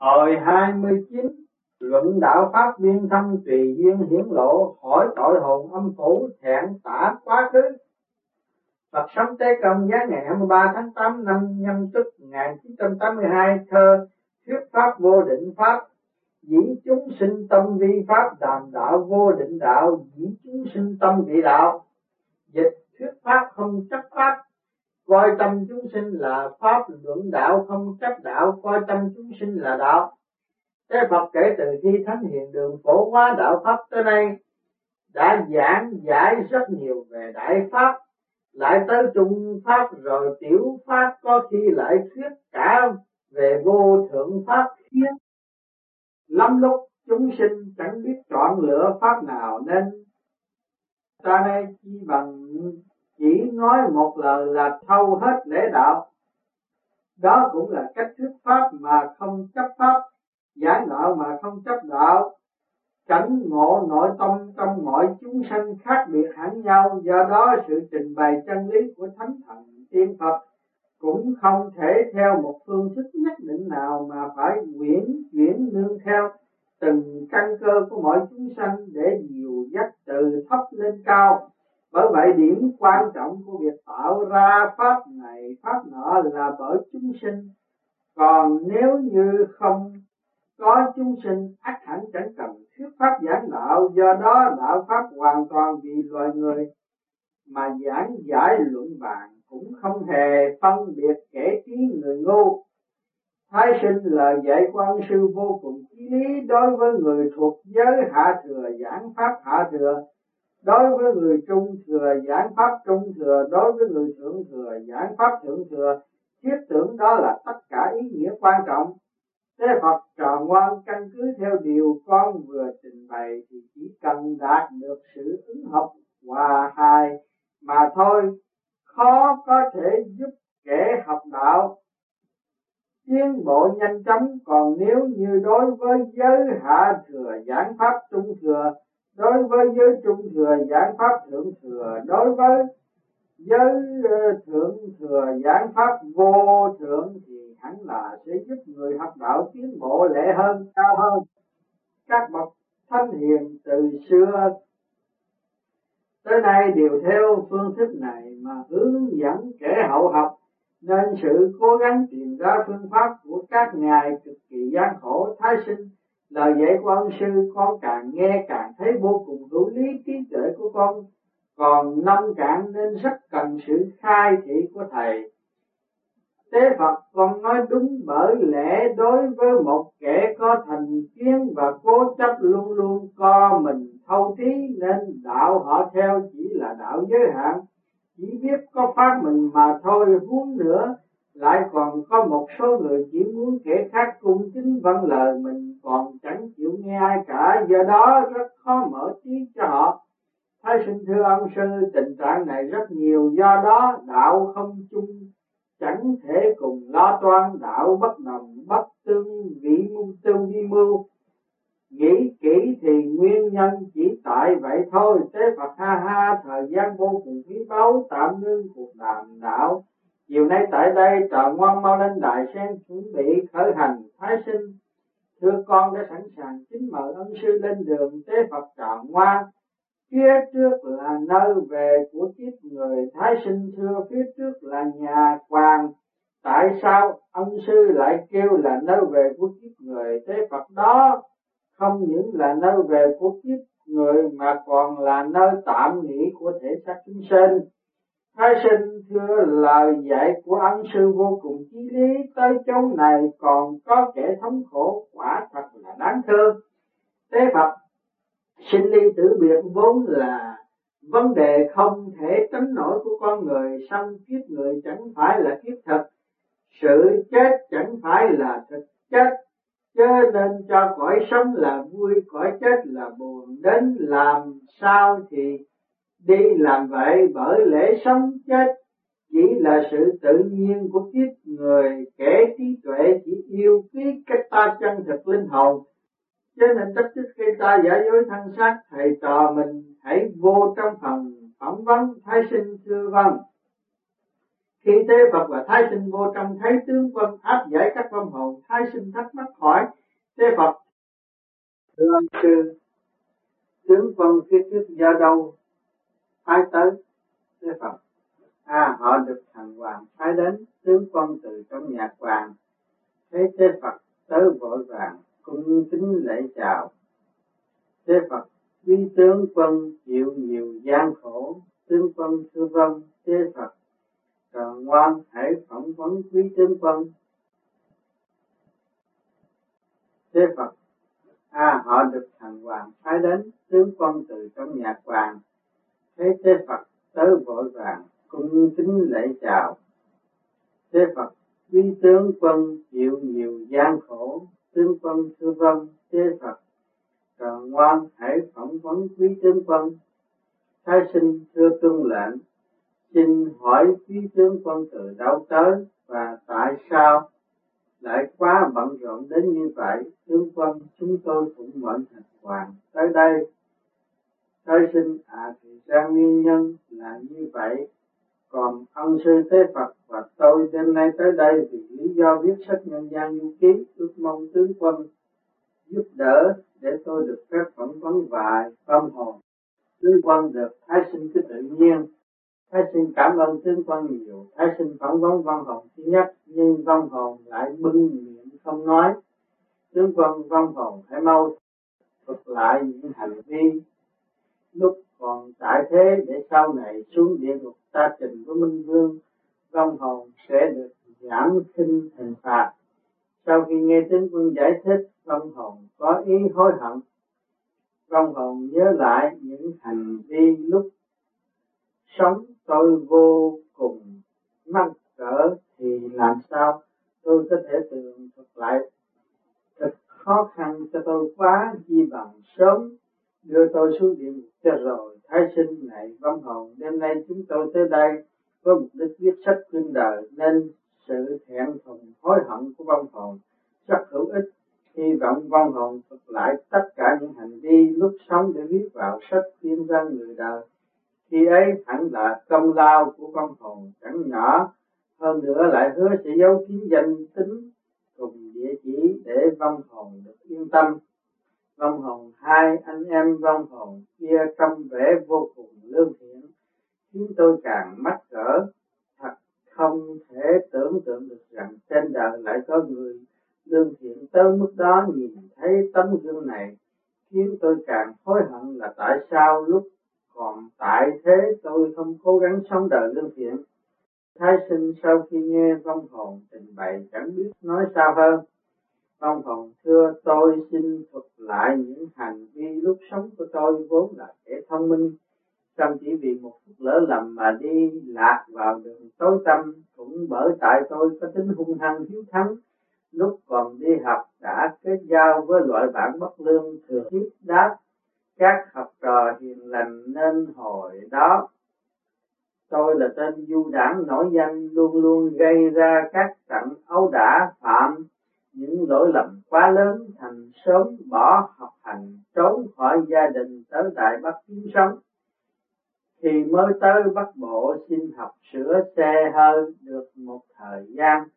Hồi 29 Luận đạo Pháp viên thâm tùy duyên hiển lộ Hỏi tội hồn âm phủ thẹn tả quá khứ. Phật sống tế công giá ngày 23 tháng 8 năm nhâm tức 1982 thơ Thuyết Pháp vô định Pháp, Dĩ chúng sinh tâm vi Pháp đàm đạo vô định đạo, Dĩ chúng sinh tâm vị đạo. Dịch thuyết Pháp không chấp Pháp Coi tâm chúng sinh là Pháp luận đạo không chấp đạo Coi tâm chúng sinh là đạo Thế Phật kể từ khi Thánh Hiền Đường phổ hóa đạo Pháp tới nay đã giảng giải rất nhiều về Đại Pháp, lại tới Trung Pháp rồi Tiểu Pháp có khi lại thuyết cả về vô thượng Pháp thiết. lắm lúc chúng sinh chẳng biết chọn lựa Pháp nào nên ta nay chỉ bằng chỉ nói một lời là thâu hết lễ đạo. Đó cũng là cách thuyết pháp mà không chấp pháp giải đạo mà không chấp đạo. Cảnh ngộ nội tâm trong mọi chúng sanh khác biệt hẳn nhau, do đó sự trình bày chân lý của thánh thần tiên phật cũng không thể theo một phương thức nhất định nào mà phải quyển chuyển nương theo từng căn cơ của mọi chúng sanh để dìu dắt từ thấp lên cao bởi vậy điểm quan trọng của việc tạo ra pháp này pháp nọ là bởi chúng sinh. Còn nếu như không có chúng sinh ác hẳn chẳng cần thuyết pháp giảng đạo. Do đó đạo pháp hoàn toàn vì loài người mà giảng giải luận bàn cũng không hề phân biệt kẻ trí người ngu. Thái sinh lời dạy quan sư vô cùng chí lý đối với người thuộc giới hạ thừa giảng pháp hạ thừa, đối với người trung thừa giảng pháp trung thừa, đối với người thượng thừa giảng pháp thượng thừa. Thiết tưởng đó là tất cả ý nghĩa quan trọng Thế Phật tròn ngoan căn cứ theo điều con vừa trình bày thì chỉ cần đạt được sự ứng hợp hòa hài mà thôi, khó có thể giúp kẻ học đạo tiến bộ nhanh chóng còn nếu như đối với giới hạ thừa giảng pháp trung thừa đối với giới trung thừa giảng pháp thượng thừa, đối với giới ờ, thượng thừa giảng pháp vô thượng thì hẳn là sẽ giúp người học đạo tiến bộ lệ hơn, cao hơn. Các bậc thánh hiền từ xưa tới nay đều theo phương thức này mà hướng dẫn kẻ hậu học nên sự cố gắng tìm ra phương pháp của các ngài cực kỳ gian khổ, thái sinh lời dạy của ân sư con càng nghe càng thấy vô cùng hữu lý trí tuệ của con còn năm cạn nên rất cần sự khai thị của thầy. Tế Phật còn nói đúng bởi lẽ đối với một kẻ có thành kiến và cố chấp luôn luôn co mình thâu trí nên đạo họ theo chỉ là đạo giới hạn, chỉ biết có phát mình mà thôi huống nữa lại còn có một số người chỉ muốn kẻ khác cung kính vâng lời mình, còn chẳng chịu nghe ai cả. Do đó rất khó mở trí cho họ. Thái sinh thưa ân sư, tình trạng này rất nhiều. Do đó, đạo không chung chẳng thể cùng lo toan. Đạo bất đồng, bất tương, vị mưu tương vi mưu. Nghĩ kỹ thì nguyên nhân chỉ tại vậy thôi. Tế phật ha ha, thời gian vô cùng quý báu, tạm ngưng cuộc đàm đạo chiều nay tại đây trợ ngoan mau lên đại sen chuẩn bị khởi hành thái sinh. Thưa con đã sẵn sàng kính mời ân sư lên đường tế phật trợ ngoan phía trước là nơi về của kiếp người thái sinh, thưa phía trước là nhà hoàng tại sao ân sư lại kêu là nơi về của kiếp người thế phật đó? Không những là nơi về của kiếp người mà còn là nơi tạm nghỉ của thể xác chúng sinh thái sinh thưa lời dạy của ân sư vô cùng chí lý, tới chỗ này còn có kẻ thống khổ, quả thật là đáng thương. Thế phật, sinh ly tử biệt vốn là vấn đề không thể tránh nổi của con người, sanh kiếp người chẳng phải là kiếp thật, sự chết chẳng phải là thực chết cho nên cho cõi sống là vui, cõi chết là buồn, đến làm sao thì đi làm vậy bởi lễ sống chết, chỉ là sự tự nhiên của kiếp người. Kẻ trí tuệ chỉ yêu quý cách ta chân thực linh hồn. Cho nên tất tức khi ta giả dối thân xác, thầy trò mình hãy vô trong phần phỏng vấn thái sinh sư vâng khi tế Phật và Thái sinh vô trong, thấy tướng quân áp giải các vong hồn, Thái sinh thắc mắc hỏi tế Phật, thưa ông sư, tướng quân phía trước do đâu? Phái tới thế Phật. À họ được thằng hoàng phái đến, tướng quân từ trong nhà hoàng. Thấy thế Phật tới vội vàng, cung kính lễ chào. Thế Phật, quý tướng quân chịu nhiều gian khổ. Tướng quân thưa vâng thế Phật còn ngoan hãy phỏng vấn quý tướng quân. Thế Phật à họ được thằng hoàng phái đến, tướng quân từ trong nhà hoàng thấy thế Phật tới vội vàng cung kính lễ chào. Thế Phật, quý tướng quân chịu nhiều gian khổ, tướng quân thưa vâng thế Phật tròn ngoan hãy phỏng vấn quý tướng quân. Thái sinh thưa tuân lệnh, xin hỏi quý tướng quân từ đâu tới và tại sao lại quá bận rộn đến như vậy? Tướng quân, chúng tôi cũng mệnh thành hoàng tới đây thái sinh à thì ra nguyên nhân là như vậy? Còn ân sư thế Phật và tôi đêm nay tới đây vì lý do viết sách nhân gian du ký, ước mong tướng quân giúp đỡ để tôi được phép phỏng vấn vài tâm hồn. Tướng quân được thái sinh cứ tự nhiên. Thái sinh cảm ơn tướng quân nhiều. Thái sinh phỏng vấn văn hồn thứ nhất, nhưng văn hồn lại bưng miệng không nói. Tướng quân văn hồn hãy mau thuật lại những hành vi lúc còn tại thế để sau này xuống địa ngục, ta trình với minh vương văn hồn sẽ được giảm khinh hình phạt. Sau khi nghe tướng quân giải thích văn hồn có ý hối hận. Văn hồn nhớ lại những hành vi lúc sống tôi vô cùng mắc cỡ thì làm sao tôi có thể tường thuật lại? Thật khó khăn cho tôi quá chi bằng sớm đưa tôi xuống địa ngục cho rồi, thái sinh này văn hồn. Đêm nay chúng tôi tới đây với mục đích viết sách khuyên đời, nên sự thẹn thùng, hối hận của văn hồn rất hữu ích. Hy vọng văn hồn thuật lại tất cả những hành vi lúc sống để viết vào sách khuyên văn người đời. Khi ấy hẳn là công lao của văn hồn chẳng nhỏ. Hơn nữa lại hứa sẽ giấu kín danh tính cùng địa chỉ để văn hồn được yên tâm vong hồn, hai anh em vong hồn kia trong vẻ vô cùng lương thiện. Khiến tôi càng mắc cỡ, thật không thể tưởng tượng được rằng trên đời lại có người lương thiện tới mức đó nhìn thấy tấm gương này. Khiến tôi càng hối hận là tại sao lúc còn tại thế tôi không cố gắng sống đời lương thiện. Thái sinh sau khi nghe vong hồn trình bày chẳng biết nói sao hơn. Ông còn thưa tôi, xin thuật lại những hành vi lúc sống của tôi vốn là kẻ thông minh. Xong chỉ vì một phút lỡ lầm mà đi lạc vào đường tối tâm cũng bởi tại tôi có tính hung hăng hiếu thắng. Lúc còn đi học đã kết giao với loại bản bất lương thừa thiết đáp các học trò hiền lành nên hồi đó, tôi là tên du đảng nổi danh, luôn luôn gây ra các trận ấu đả phạm lỗi lầm quá lớn, thành sớm bỏ học hành, trốn khỏi gia đình, tới đại bắc kiếm sống. Thì mới tới bắc bộ, xin học sửa xe hơi được một thời gian.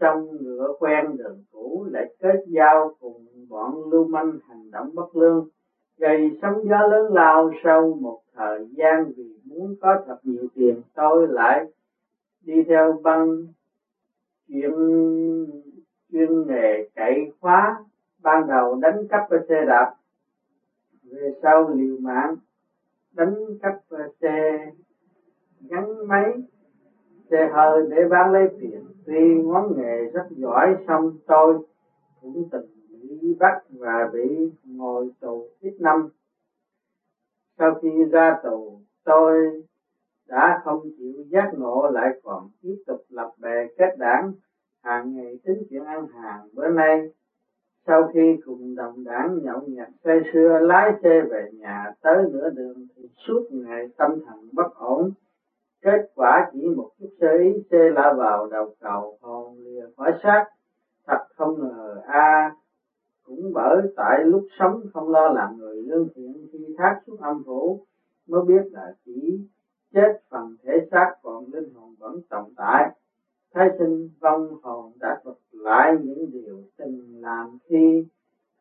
Xong ngựa quen đường cũ lại kết giao cùng bọn lưu manh hành động bất lương. Gây sóng gió lớn lao sau một thời gian vì muốn có thật nhiều tiền, tôi lại đi theo băng chuyện chuyên nghề cậy khóa, ban đầu đánh cắp xe đạp, về sau liều mạng, đánh cắp xe gắn máy, xe hơi để bán lấy tiền. Tuy ngón nghề rất giỏi xong tôi cũng từng bị bắt và bị ngồi tù ít năm. Sau khi ra tù, tôi đã không chịu giác ngộ, lại còn tiếp tục lập bè kết đảng hàng ngày tính chuyện ăn hàng bữa nay, sau khi cùng đồng đảng nhậu nhặt say sưa, lái xe về nhà, tới nửa đường thì suốt ngày tâm thần bất ổn. Kết quả chỉ một chút sơ ý, xe lạ vào đầu cầu, hồn lìa khỏi xác. Thật không ngờ, a cũng bởi tại lúc sống không lo làm người lương thiện khi thác xuống âm phủ, mới biết là chỉ chết phần thể xác, còn linh hồn vẫn tồn tại thái sinh vong hồn đã thuật lại những điều từng làm khi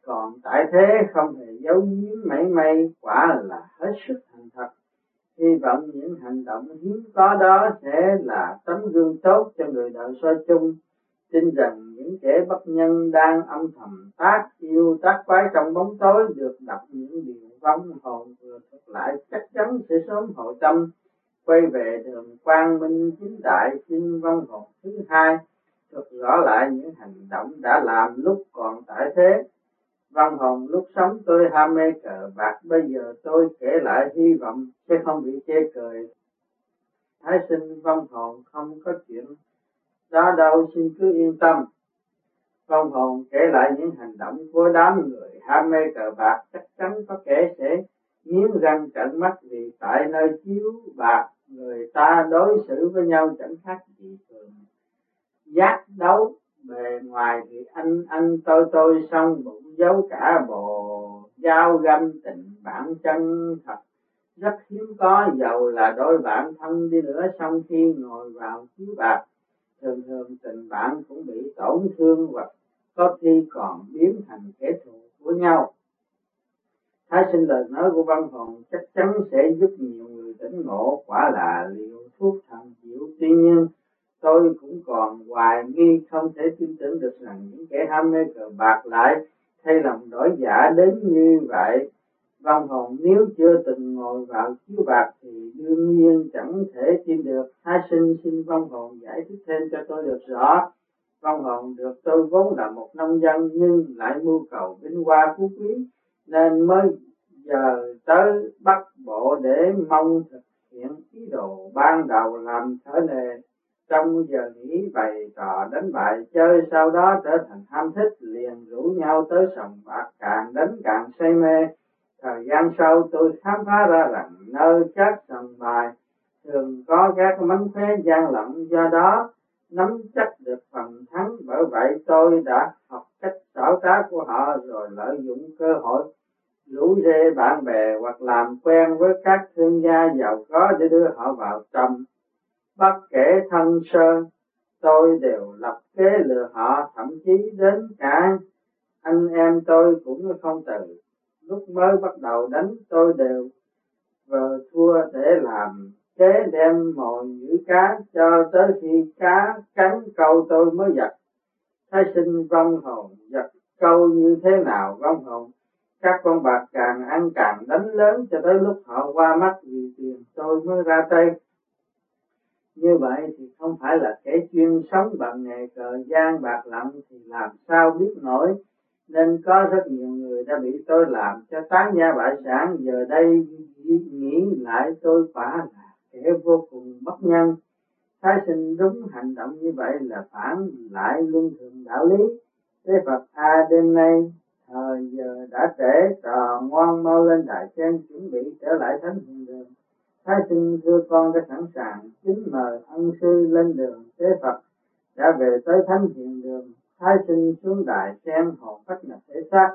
còn tại thế không hề giấu giếm mảy may, quả là hết sức thành thật. Hy vọng những hành động hiếm có đó sẽ là tấm gương tốt cho người đời soi chung. Tin rằng những kẻ bất nhân đang âm thầm tác yêu tác quái trong bóng tối được đọc những điều vong hồn vừa thuật lại chắc chắn sẽ sớm hội tâm quay về đường quang minh chính đại xin văn hồn thứ hai thuật rõ lại những hành động đã làm lúc còn tại thế. Văn hồn lúc sống tôi ham mê cờ bạc, bây giờ tôi kể lại hy vọng sẽ không bị chê cười. Thái sinh văn hồn không có chuyện, đó đâu, xin cứ yên tâm. Văn hồn kể lại những hành động của đám người ham mê cờ bạc, chắc chắn có kẻ sẽ nghiến răng trợn mắt vì tại nơi chiếu bạc người ta đối xử với nhau chẳng khác gì thường. Giác đấu bề ngoài thì anh anh tôi tôi xong bụng giấu cả bồ. Giao găm tình bạn chân thật. Rất hiếm có, Dầu là đôi bạn thân đi nữa, xong khi ngồi vào chiếu bạc, thường thường tình bạn cũng bị tổn thương hoặc có khi còn biến thành kẻ thù của nhau thái sinh lời nói của văn hồn chắc chắn sẽ giúp nhiều người tỉnh ngộ. Quả là liệu thuốc thần diệu tuy nhiên, tôi cũng còn hoài nghi không thể tin tưởng được rằng những kẻ ham mê cờ bạc lại thay lòng đổi giả đến như vậy. Văn hồn nếu chưa từng ngồi vào chiếu bạc thì đương nhiên chẳng thể tin được. Thái sinh xin văn hồn giải thích thêm cho tôi được rõ. Văn hồn được tôi vốn là một nông dân nhưng lại mưu cầu vinh hoa phú quý nên mới giờ tới bắt bộ để mong thực hiện ý đồ ban đầu làm thở nề trong giờ nghỉ bày trò đánh bài chơi sau đó trở thành ham thích, liền rủ nhau tới sòng bạc càng đánh càng say mê. Thời gian sau, tôi khám phá ra rằng nơi các sòng bài thường có các mánh khóe gian lận, do đó nắm chắc được phần thắng. Bởi vậy tôi đã học cách xảo trá của họ rồi lợi dụng cơ hội rủ rê bạn bè hoặc làm quen với các thương gia giàu có để đưa họ vào trong. Bất kể thân sơ, tôi đều lập kế lừa họ, thậm chí đến cả anh em tôi cũng không từ. Lúc mới bắt đầu đánh, tôi đều vờ thua để làm kế đem mồi giữ cá cho tới khi cá cắn câu tôi mới giật. Thái sinh vong hồn, giật câu như thế nào vong hồn? Các con bạc càng ăn càng đánh lớn cho tới lúc họ qua mắt vì tiền tôi mới ra tay. Như vậy thì không phải là kẻ chuyên sống bằng nghề cờ gian bạc lặng thì làm sao biết nổi. Nên có rất nhiều người đã bị tôi làm cho tán gia bại sản, giờ đây nghĩ lại tôi phá lại kẻ vô cùng bất nhân. Thái sinh đúng hành động như vậy là phản lại luân thường đạo lý. Thế phật a đêm nay, thời giờ đã trễ, trò ngoan mau lên đại sen chuẩn bị trở lại thánh hiện đường. Thái sinh thưa con đã sẵn sàng kính mời ân sư lên đường. Thế phật đã về tới thánh hiện đường. Thái sinh xuống đại sen hồn phách nhập thể xác.